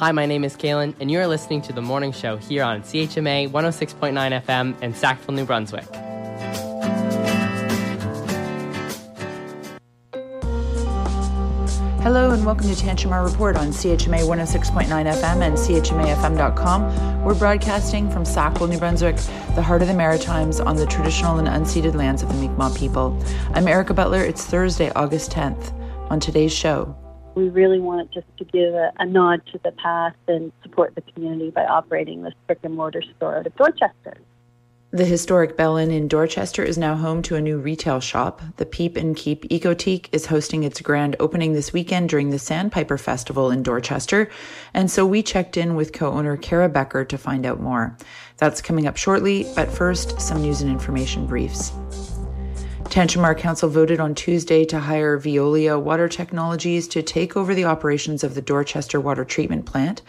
Hi, my name is Kaylin, and you're listening to the morning show here on CHMA 106.9 FM in Sackville, New Brunswick. Hello and welcome to Tantramar Report on CHMA 106.9 FM and CHMAFM.com. We're broadcasting from Sackville, New Brunswick, the heart of the Maritimes, on the traditional and unceded lands of the Mi'kmaq people. I'm Erica Butler. It's Thursday, August 10th. On today's show, we really wanted just to give a, a, nod to the past and support the community by operating this brick and mortar store out of Dorchester. The historic Bell Inn in Dorchester is now home to a new retail shop. The Peep and Keep Ecotique is hosting its grand opening this weekend during the Sandpiper Festival in Dorchester, and so we checked in with co-owner Kara Becker to find out more. That's coming up shortly, but first, some news and information briefs. Tantramar Council voted on Tuesday to hire Veolia Water Technologies to take over the operations of the Dorchester Water Treatment Plant.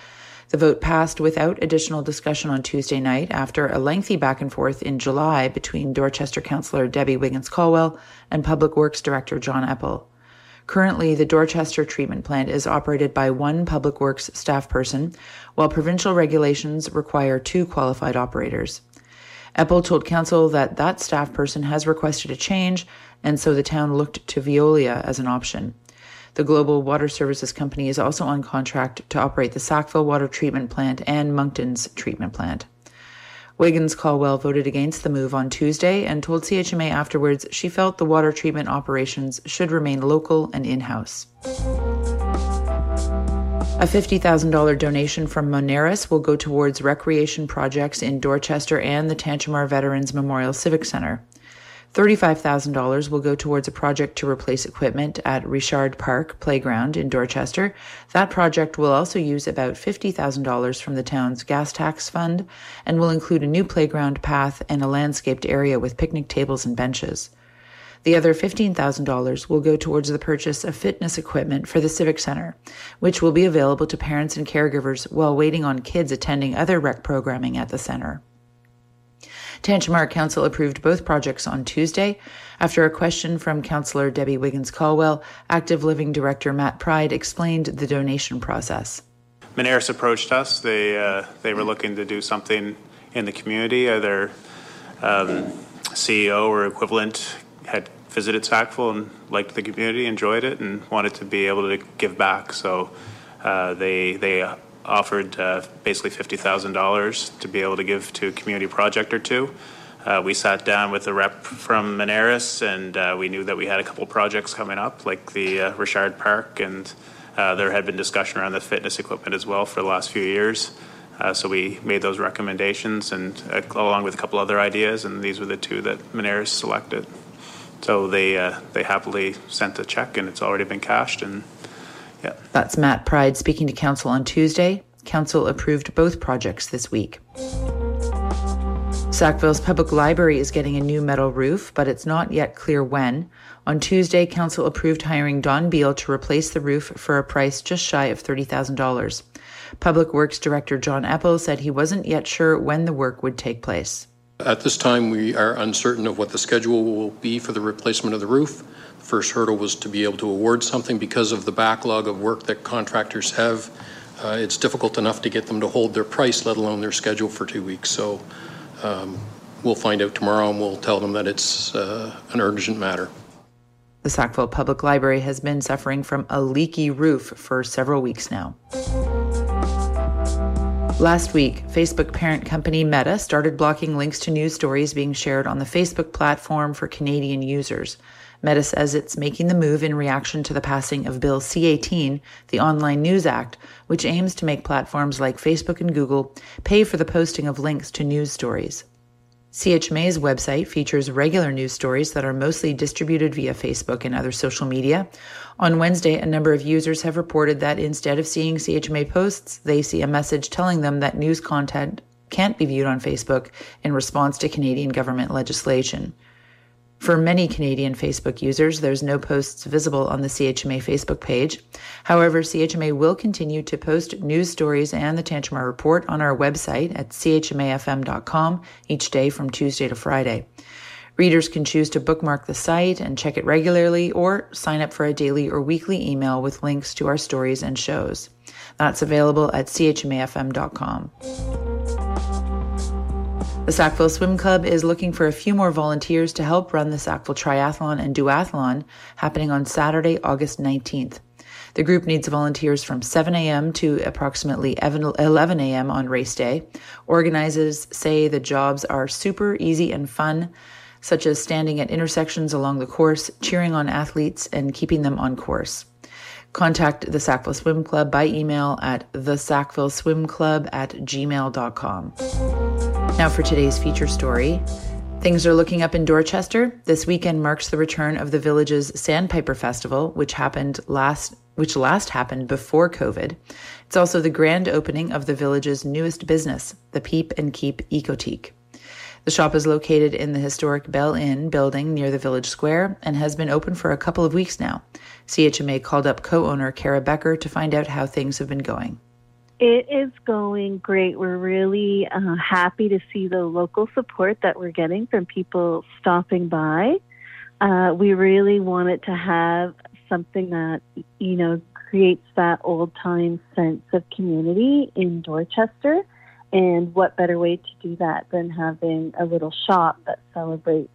The vote passed without additional discussion on Tuesday night after a lengthy back and forth in July between Dorchester Councillor Debbie Wiggins Caldwell and Public Works Director John Eppel. Currently, the Dorchester treatment plant is operated by one Public Works staff person, while provincial regulations require two qualified operators. Eppel told council that that staff person has requested a change, and so the town looked to Veolia as an option. The Global Water Services Company is also on contract to operate the Sackville Water Treatment Plant and Moncton's Treatment Plant. Wiggins Caldwell voted against the move on Tuesday and told CHMA afterwards she felt the water treatment operations should remain local and in house. A $50,000 donation from Moneris will go towards recreation projects in Dorchester and the Tantramar Veterans Memorial Civic Center. $35,000 will go towards a project to replace equipment at Richard Park Playground in Dorchester. That project will also use about $50,000 from the town's gas tax fund and will include a new playground path and a landscaped area with picnic tables and benches. The other $15,000 will go towards the purchase of fitness equipment for the Civic Center, which will be available to parents and caregivers while waiting on kids attending other rec programming at the center. Tantramar Council approved both projects on Tuesday. After a question from Councillor Debbie Wiggins Caldwell, Active Living Director Matt Pride explained the donation process. Moneris approached us. They uh, they were looking to do something in the community. Either um, CEO or equivalent had visited Sackville and liked the community, enjoyed it, and wanted to be able to give back. So uh, they they offered uh, basically fifty thousand dollars to be able to give to a community project or two. Uh, we sat down with a rep from Moneris, and uh, we knew that we had a couple projects coming up, like the uh, Richard Park, and uh, there had been discussion around the fitness equipment as well for the last few years. Uh, so we made those recommendations, and along with a couple other ideas, and these were the two that Moneris selected. So they uh, they happily sent a check, and it's already been cashed. And yeah, that's Matt Pride speaking to council on Tuesday. Council approved both projects this week. Sackville's public library is getting a new metal roof, but it's not yet clear when. On Tuesday, Council approved hiring Don Beal to replace the roof for a price just shy of $30,000. Public Works Director John Eppel said he wasn't yet sure when the work would take place. At this time, we are uncertain of what the schedule will be for the replacement of the roof. The first hurdle was to be able to award something because of the backlog of work that contractors have. Uh, it's difficult enough to get them to hold their price, let alone their schedule for two weeks. So um, we'll find out tomorrow and we'll tell them that it's uh, an urgent matter. The Sackville Public Library has been suffering from a leaky roof for several weeks now. Last week, Facebook parent company Meta started blocking links to news stories being shared on the Facebook platform for Canadian users. Meta says it's making the move in reaction to the passing of Bill C 18, the Online News Act, which aims to make platforms like Facebook and Google pay for the posting of links to news stories. CHMA's website features regular news stories that are mostly distributed via Facebook and other social media. On Wednesday, a number of users have reported that instead of seeing CHMA posts, they see a message telling them that news content can't be viewed on Facebook in response to Canadian government legislation. For many Canadian Facebook users, there's no posts visible on the CHMA Facebook page. However, CHMA will continue to post news stories and the Tantramar Report on our website at chmafm.com each day from Tuesday to Friday. Readers can choose to bookmark the site and check it regularly or sign up for a daily or weekly email with links to our stories and shows. That's available at chmafm.com. The Sackville Swim Club is looking for a few more volunteers to help run the Sackville Triathlon and Duathlon happening on Saturday, August 19th. The group needs volunteers from 7 a.m. to approximately 11 a.m. on race day. Organizers say the jobs are super easy and fun, such as standing at intersections along the course, cheering on athletes, and keeping them on course. Contact the Sackville Swim Club by email at the Sackville Swim Club at gmail.com. Now for today's feature story. Things are looking up in Dorchester. This weekend marks the return of the village's Sandpiper Festival, which happened last which last happened before COVID. It's also the grand opening of the village's newest business, the Peep and Keep Ecotique. The shop is located in the historic Bell Inn building near the village square and has been open for a couple of weeks now. CHMA called up co owner Kara Becker to find out how things have been going. It is going great. We're really uh, happy to see the local support that we're getting from people stopping by. Uh, we really wanted to have something that, you know, creates that old time sense of community in Dorchester. And what better way to do that than having a little shop that celebrates,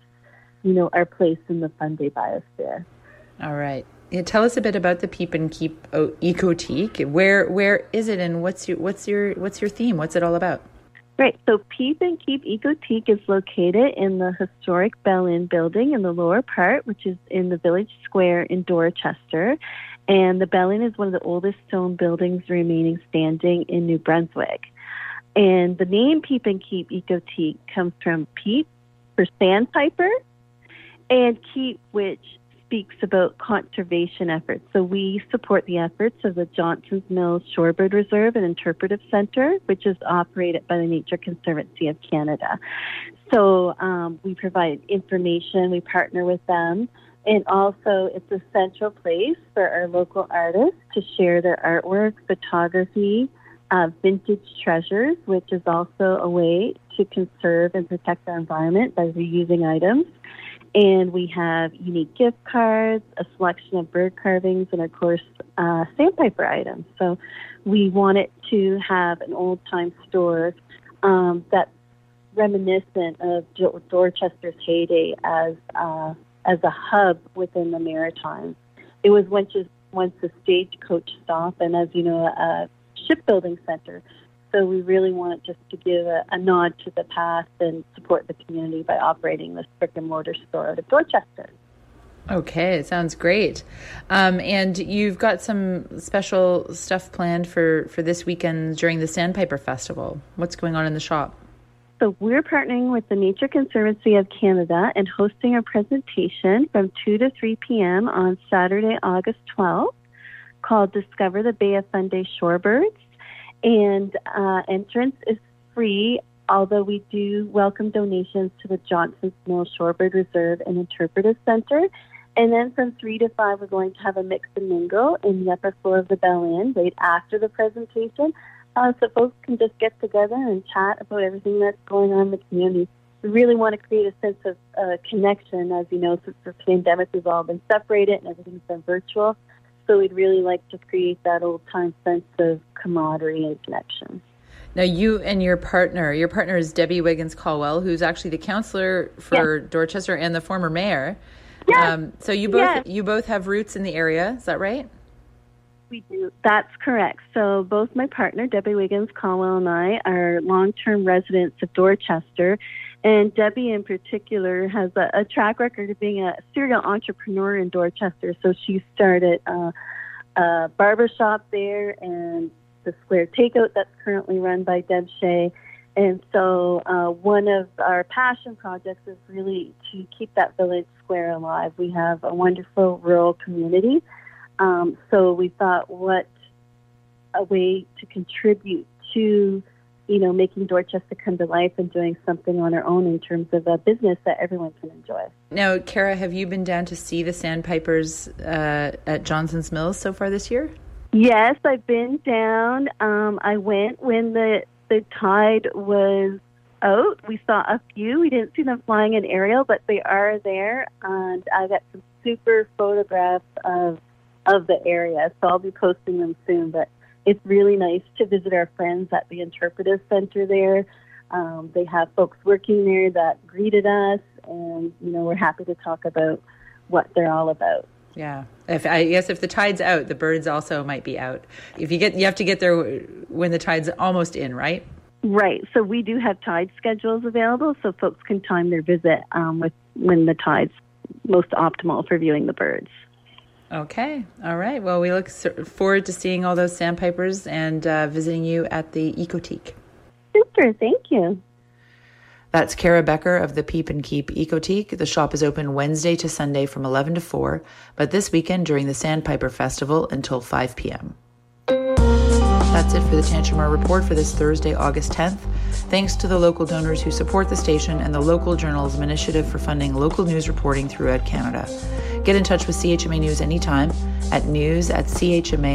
you know, our place in the Fundy Biosphere. All right. Yeah, tell us a bit about the Peep and Keep Ecotique. Where where is it, and what's your what's your what's your theme? What's it all about? Right. So Peep and Keep Ecotique is located in the historic Bell Inn building in the lower part, which is in the village square in Dorchester. And the Bell Inn is one of the oldest stone buildings remaining standing in New Brunswick. And the name Peep and Keep Ecotique comes from Peep for sandpiper and Keep, which speaks about conservation efforts. So we support the efforts of the Johnson's Mills Shorebird Reserve and Interpretive Center, which is operated by the Nature Conservancy of Canada. So um, we provide information, we partner with them, and also it's a central place for our local artists to share their artwork, photography, uh, vintage treasures, which is also a way to conserve and protect our environment by reusing items. And we have unique gift cards, a selection of bird carvings, and of course, uh, sandpiper items. So we wanted to have an old time store um, that's reminiscent of Dorchester's heyday as uh, as a hub within the Maritimes. It was once once a stagecoach stop, and as you know, a shipbuilding center. So we really wanted just to give a, a nod to the past and support the community by operating this brick and mortar store out of Dorchester. Okay, sounds great. Um, and you've got some special stuff planned for, for this weekend during the Sandpiper Festival. What's going on in the shop? So we're partnering with the Nature Conservancy of Canada and hosting a presentation from 2 to 3 p.m. on Saturday, August 12th called Discover the Bay of Fundy Shorebirds. And uh, entrance is free, although we do welcome donations to the Johnson's Mill Shorebird Reserve and Interpretive Center. And then from 3 to 5, we're going to have a mix and mingle in the upper floor of the Bell Inn right after the presentation. Uh, so folks can just get together and chat about everything that's going on in the community. We really want to create a sense of uh, connection. As you know, since the pandemic, we've all been separated and everything's been virtual. So we'd really like to create that old time sense of camaraderie and connection. Now, you and your partner, your partner is Debbie Wiggins Caldwell, who's actually the councillor for yes. Dorchester and the former mayor. Yes. Um, so you both yes. you both have roots in the area. Is that right? We do. That's correct. So both my partner Debbie Wiggins Caldwell and I are long-term residents of Dorchester, and Debbie, in particular, has a, a, track record of being a serial entrepreneur in Dorchester. So she started uh, a barbershop there and the Square Takeout that's currently run by Deb Shea. And so uh, one of our passion projects is really to keep that village square alive. We have a wonderful rural community. Um, so we thought, what a way to contribute to you know, making Dorchester come to life and doing something on our own in terms of a business that everyone can enjoy. Now, Kara, have you been down to see the sandpipers uh, at Johnson's Mills so far this year? Yes, I've been down. Um, I went when the the tide was out. We saw a few. We didn't see them flying in aerial, but they are there, and I got some super photographs of of the area. So I'll be posting them soon. But it's really nice to visit our friends at the interpretive center there. Um, they have folks working there that greeted us, and you know we're happy to talk about what they're all about. Yeah, if I guess if the tide's out, the birds also might be out. If you get, you have to get there when the tide's almost in, right? Right. So we do have tide schedules available, so folks can time their visit um, with when the tide's most optimal for viewing the birds. Okay. All right. Well, we look forward to seeing all those sandpipers and uh, visiting you at the Ecotique. Super. Thank you. That's Kara Becker of the Peep and Keep Ecotique. The shop is open Wednesday to Sunday from 11 to 4, but this weekend during the Sandpiper Festival until 5 p.m. That's it for the Tantramar Report for this Thursday, August 10th. Thanks to the local donors who support the station and the Local Journalism Initiative for funding local news reporting throughout Canada. Get in touch with CHMA News anytime at news at chmafm.com.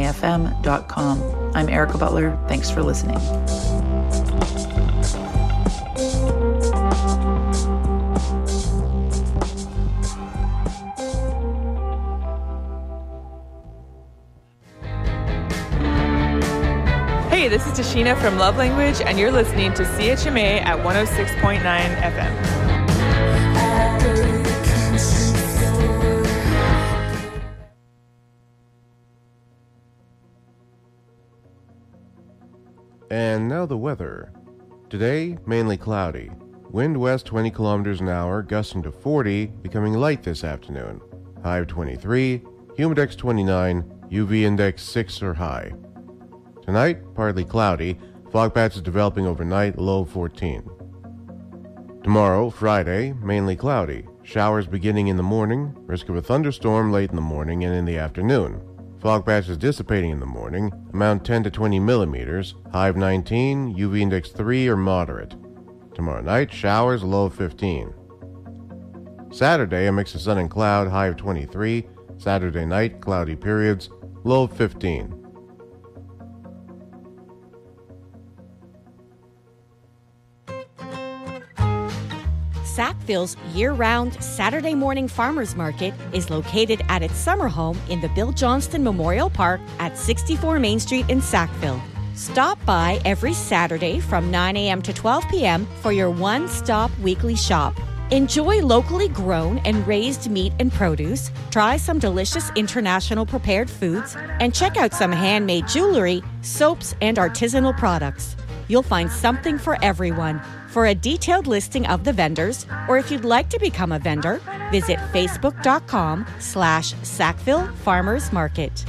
I'm Erica Butler. Thanks for listening. This is Tashina from Love Language, and you're listening to CHMA at 106.9 FM. And now the weather. Today, mainly cloudy. Wind west 20 kilometers an hour, gusting to 40, becoming light this afternoon. High of 23, humidex 29, UV index 6 or high. Tonight, partly cloudy, fog patches developing overnight, low 14. Tomorrow, Friday, mainly cloudy, showers beginning in the morning, risk of a thunderstorm late in the morning and in the afternoon. Fog patches dissipating in the morning, amount 10 to 20 millimeters, high of 19, UV index 3 or moderate. Tomorrow night, showers, low of 15. Saturday, a mix of sun and cloud, high of 23. Saturday night, cloudy periods, low of 15. Sackville's year round Saturday morning farmers market is located at its summer home in the Bill Johnston Memorial Park at 64 Main Street in Sackville. Stop by every Saturday from 9 a.m. to 12 p.m. for your one stop weekly shop. Enjoy locally grown and raised meat and produce, try some delicious international prepared foods, and check out some handmade jewelry, soaps, and artisanal products. You'll find something for everyone. For a detailed listing of the vendors, or if you'd like to become a vendor, visit facebook.com slash Sackville Farmers Market.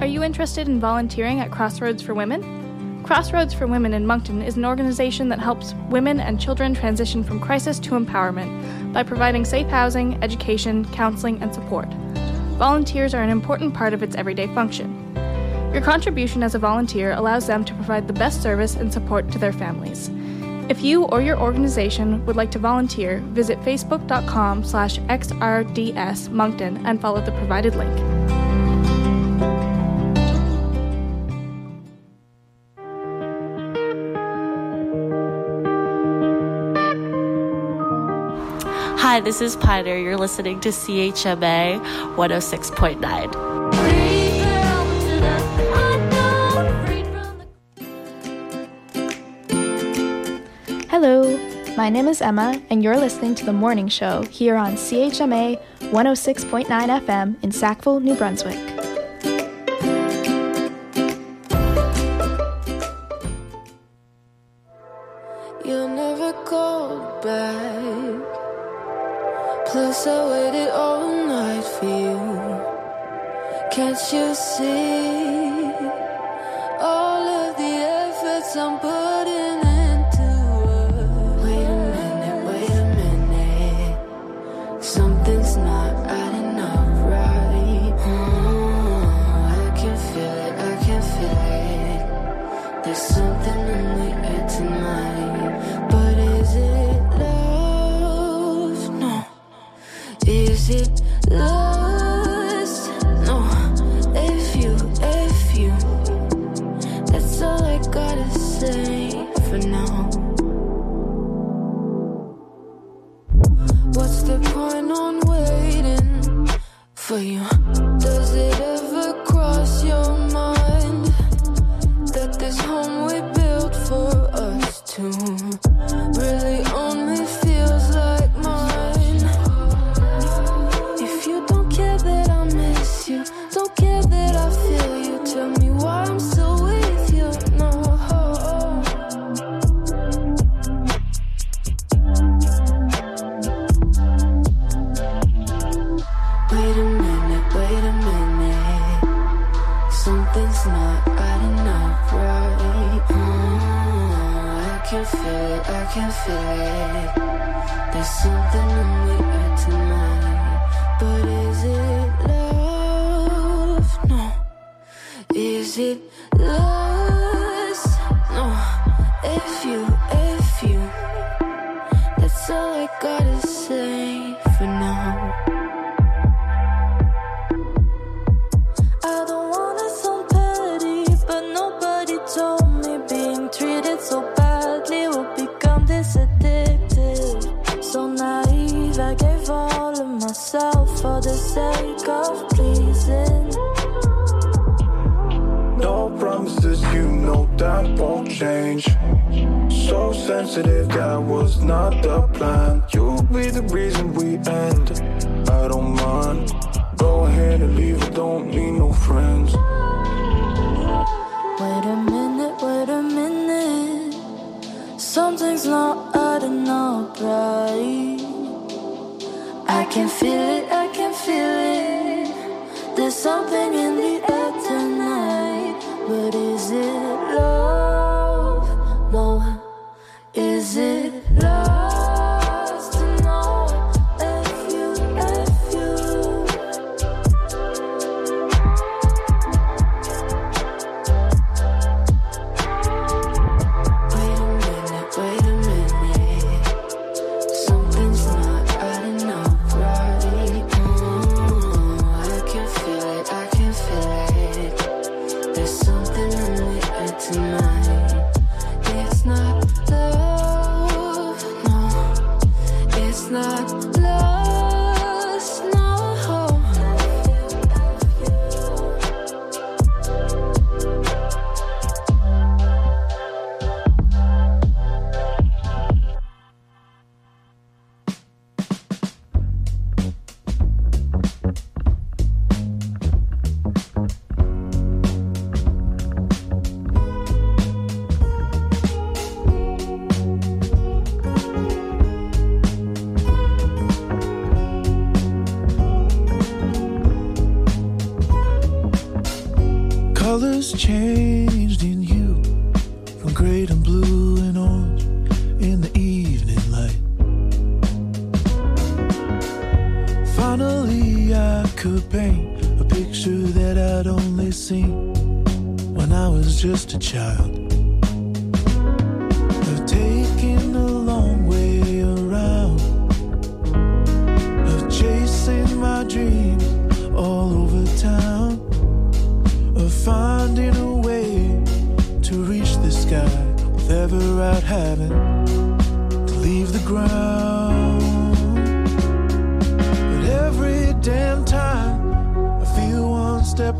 Are you interested in volunteering at Crossroads for Women? Crossroads for Women in Moncton is an organization that helps women and children transition from crisis to empowerment by providing safe housing, education, counseling, and support. Volunteers are an important part of its everyday function. Your contribution as a volunteer allows them to provide the best service and support to their families. If you or your organization would like to volunteer, visit facebook.com slash xrdsmoncton and follow the provided link. Hi, this is Piner. You're listening to CHMA 106.9. my name is Emma, and you're listening to the morning show here on CHMA 106.9 FM in Sackville, New Brunswick. You never called back. Plus, I waited all night for you. Can't you see What's the point on waiting for you? you.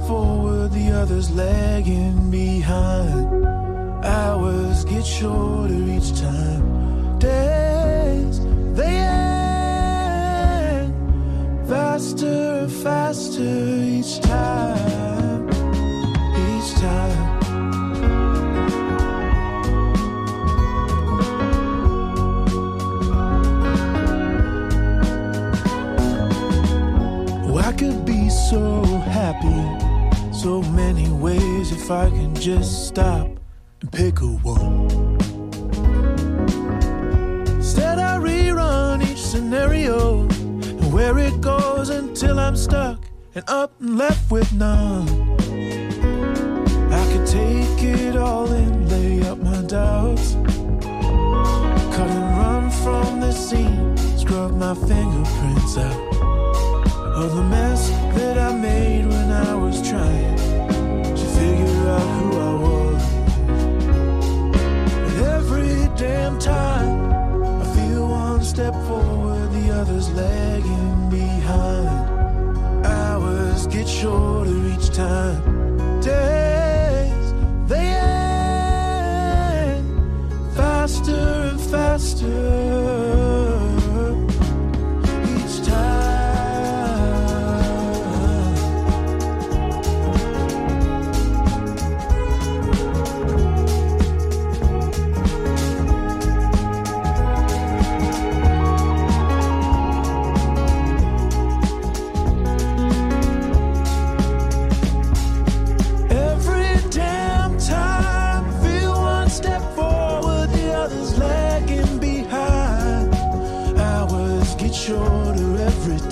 forward, the others lagging behind. Hours get shorter each time. Days, they end faster and faster each time. So many ways if I can just stop and pick a one. Instead, I rerun each scenario and where it goes until I'm stuck and up and left with none. I could take it all in, lay up my doubts. Cut and run from the scene, scrub my fingerprints out of the mess that I made when I was trying to figure out who I was. And every damn time I feel one step forward, the other's lagging behind. Hours get shorter each time. Day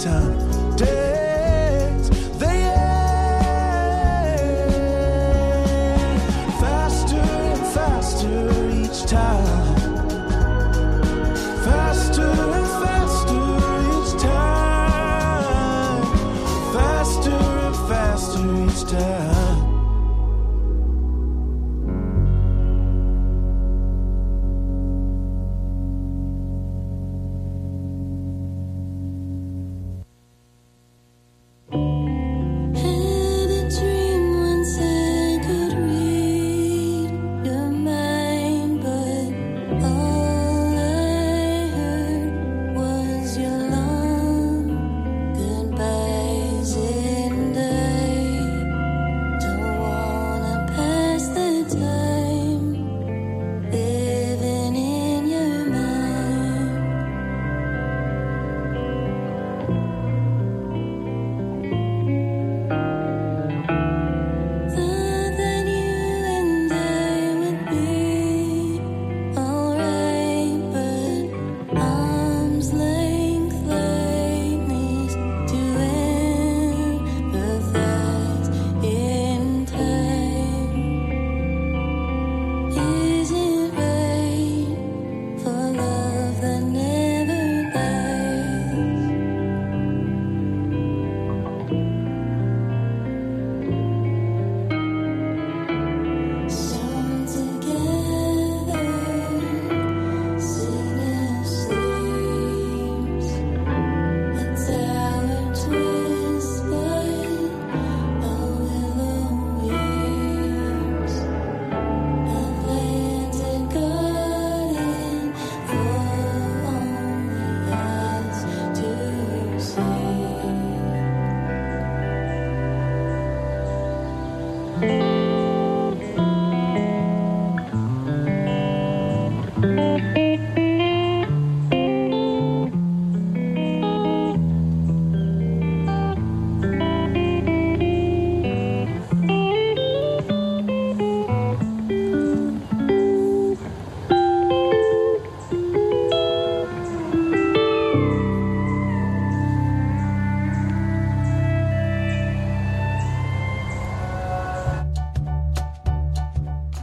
time.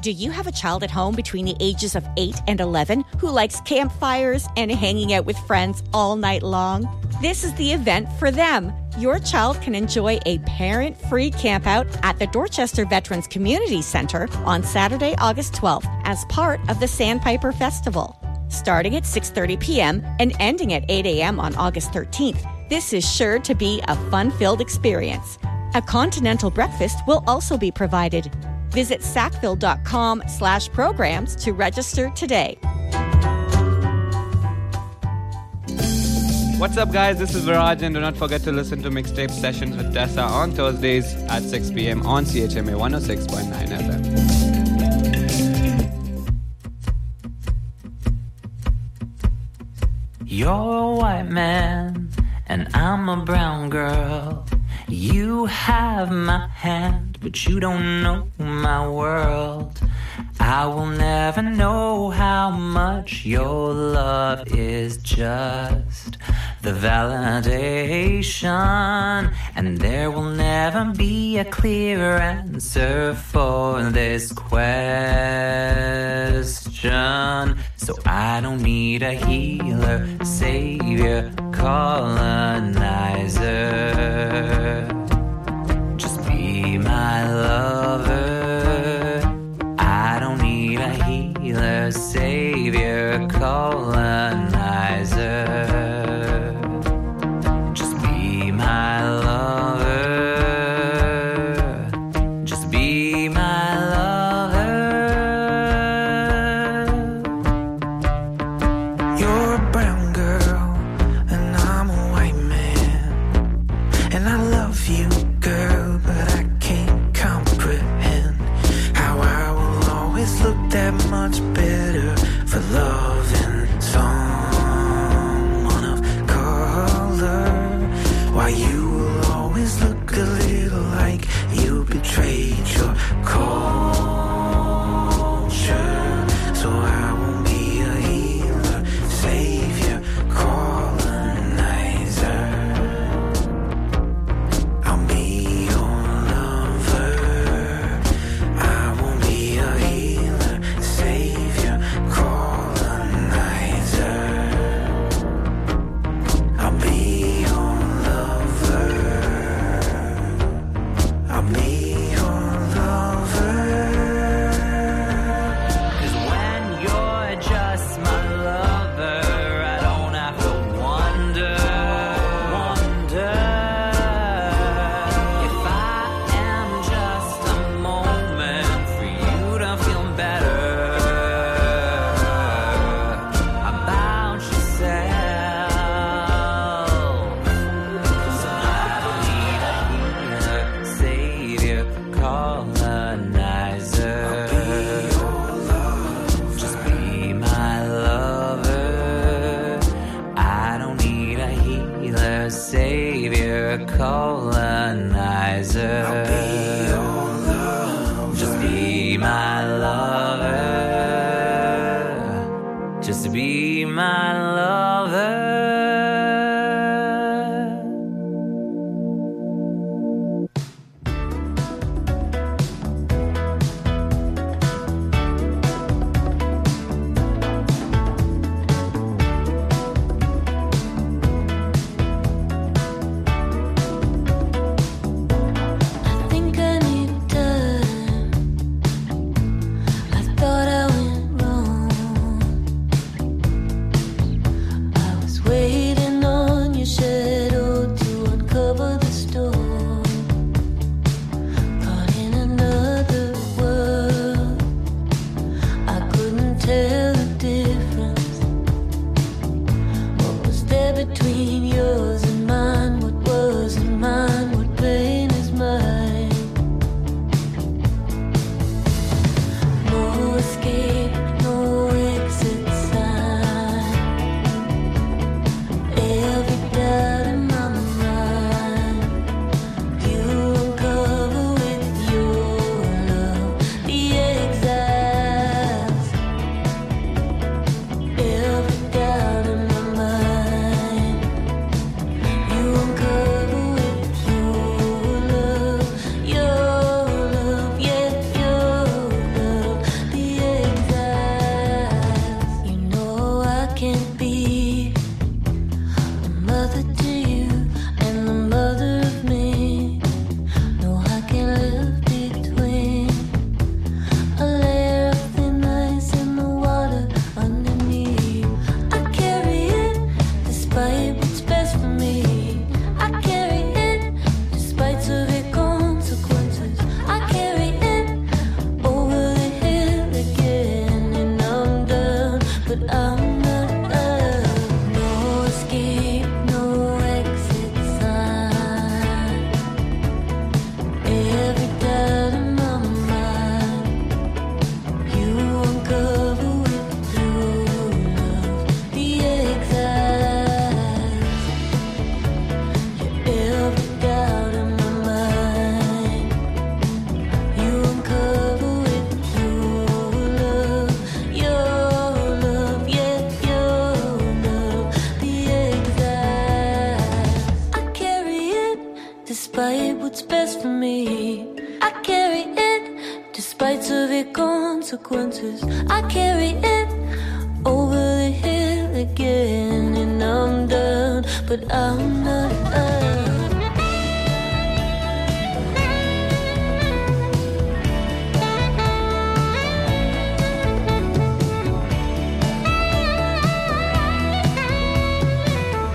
Do you have a child at home between the ages of 8 and 11 who likes campfires and hanging out with friends all night long? This is the event for them. Your child can enjoy a parent free campout at the Dorchester Veterans Community Center on Saturday, August 12th as part of the Sandpiper Festival. Starting at 6:30 p.m. and ending at 8 a.m. on August 13th, this is sure to be a fun-filled experience. A continental breakfast will also be provided. Visit sackville.com slash programs to register today. What's up, guys? This is Viraj, and do not forget to listen to Mixtape Sessions with Tessa on Thursdays at 6 p.m. on CHMA 106.9 FM. You're a white man and I'm a brown girl. You have my hand, but you don't know my world. I will never know how much your love is just the validation, and there will never be a clear answer for this question. So I don't need a healer, savior, colonizer. My lover. I don't need a healer, savior, colonizer. wonder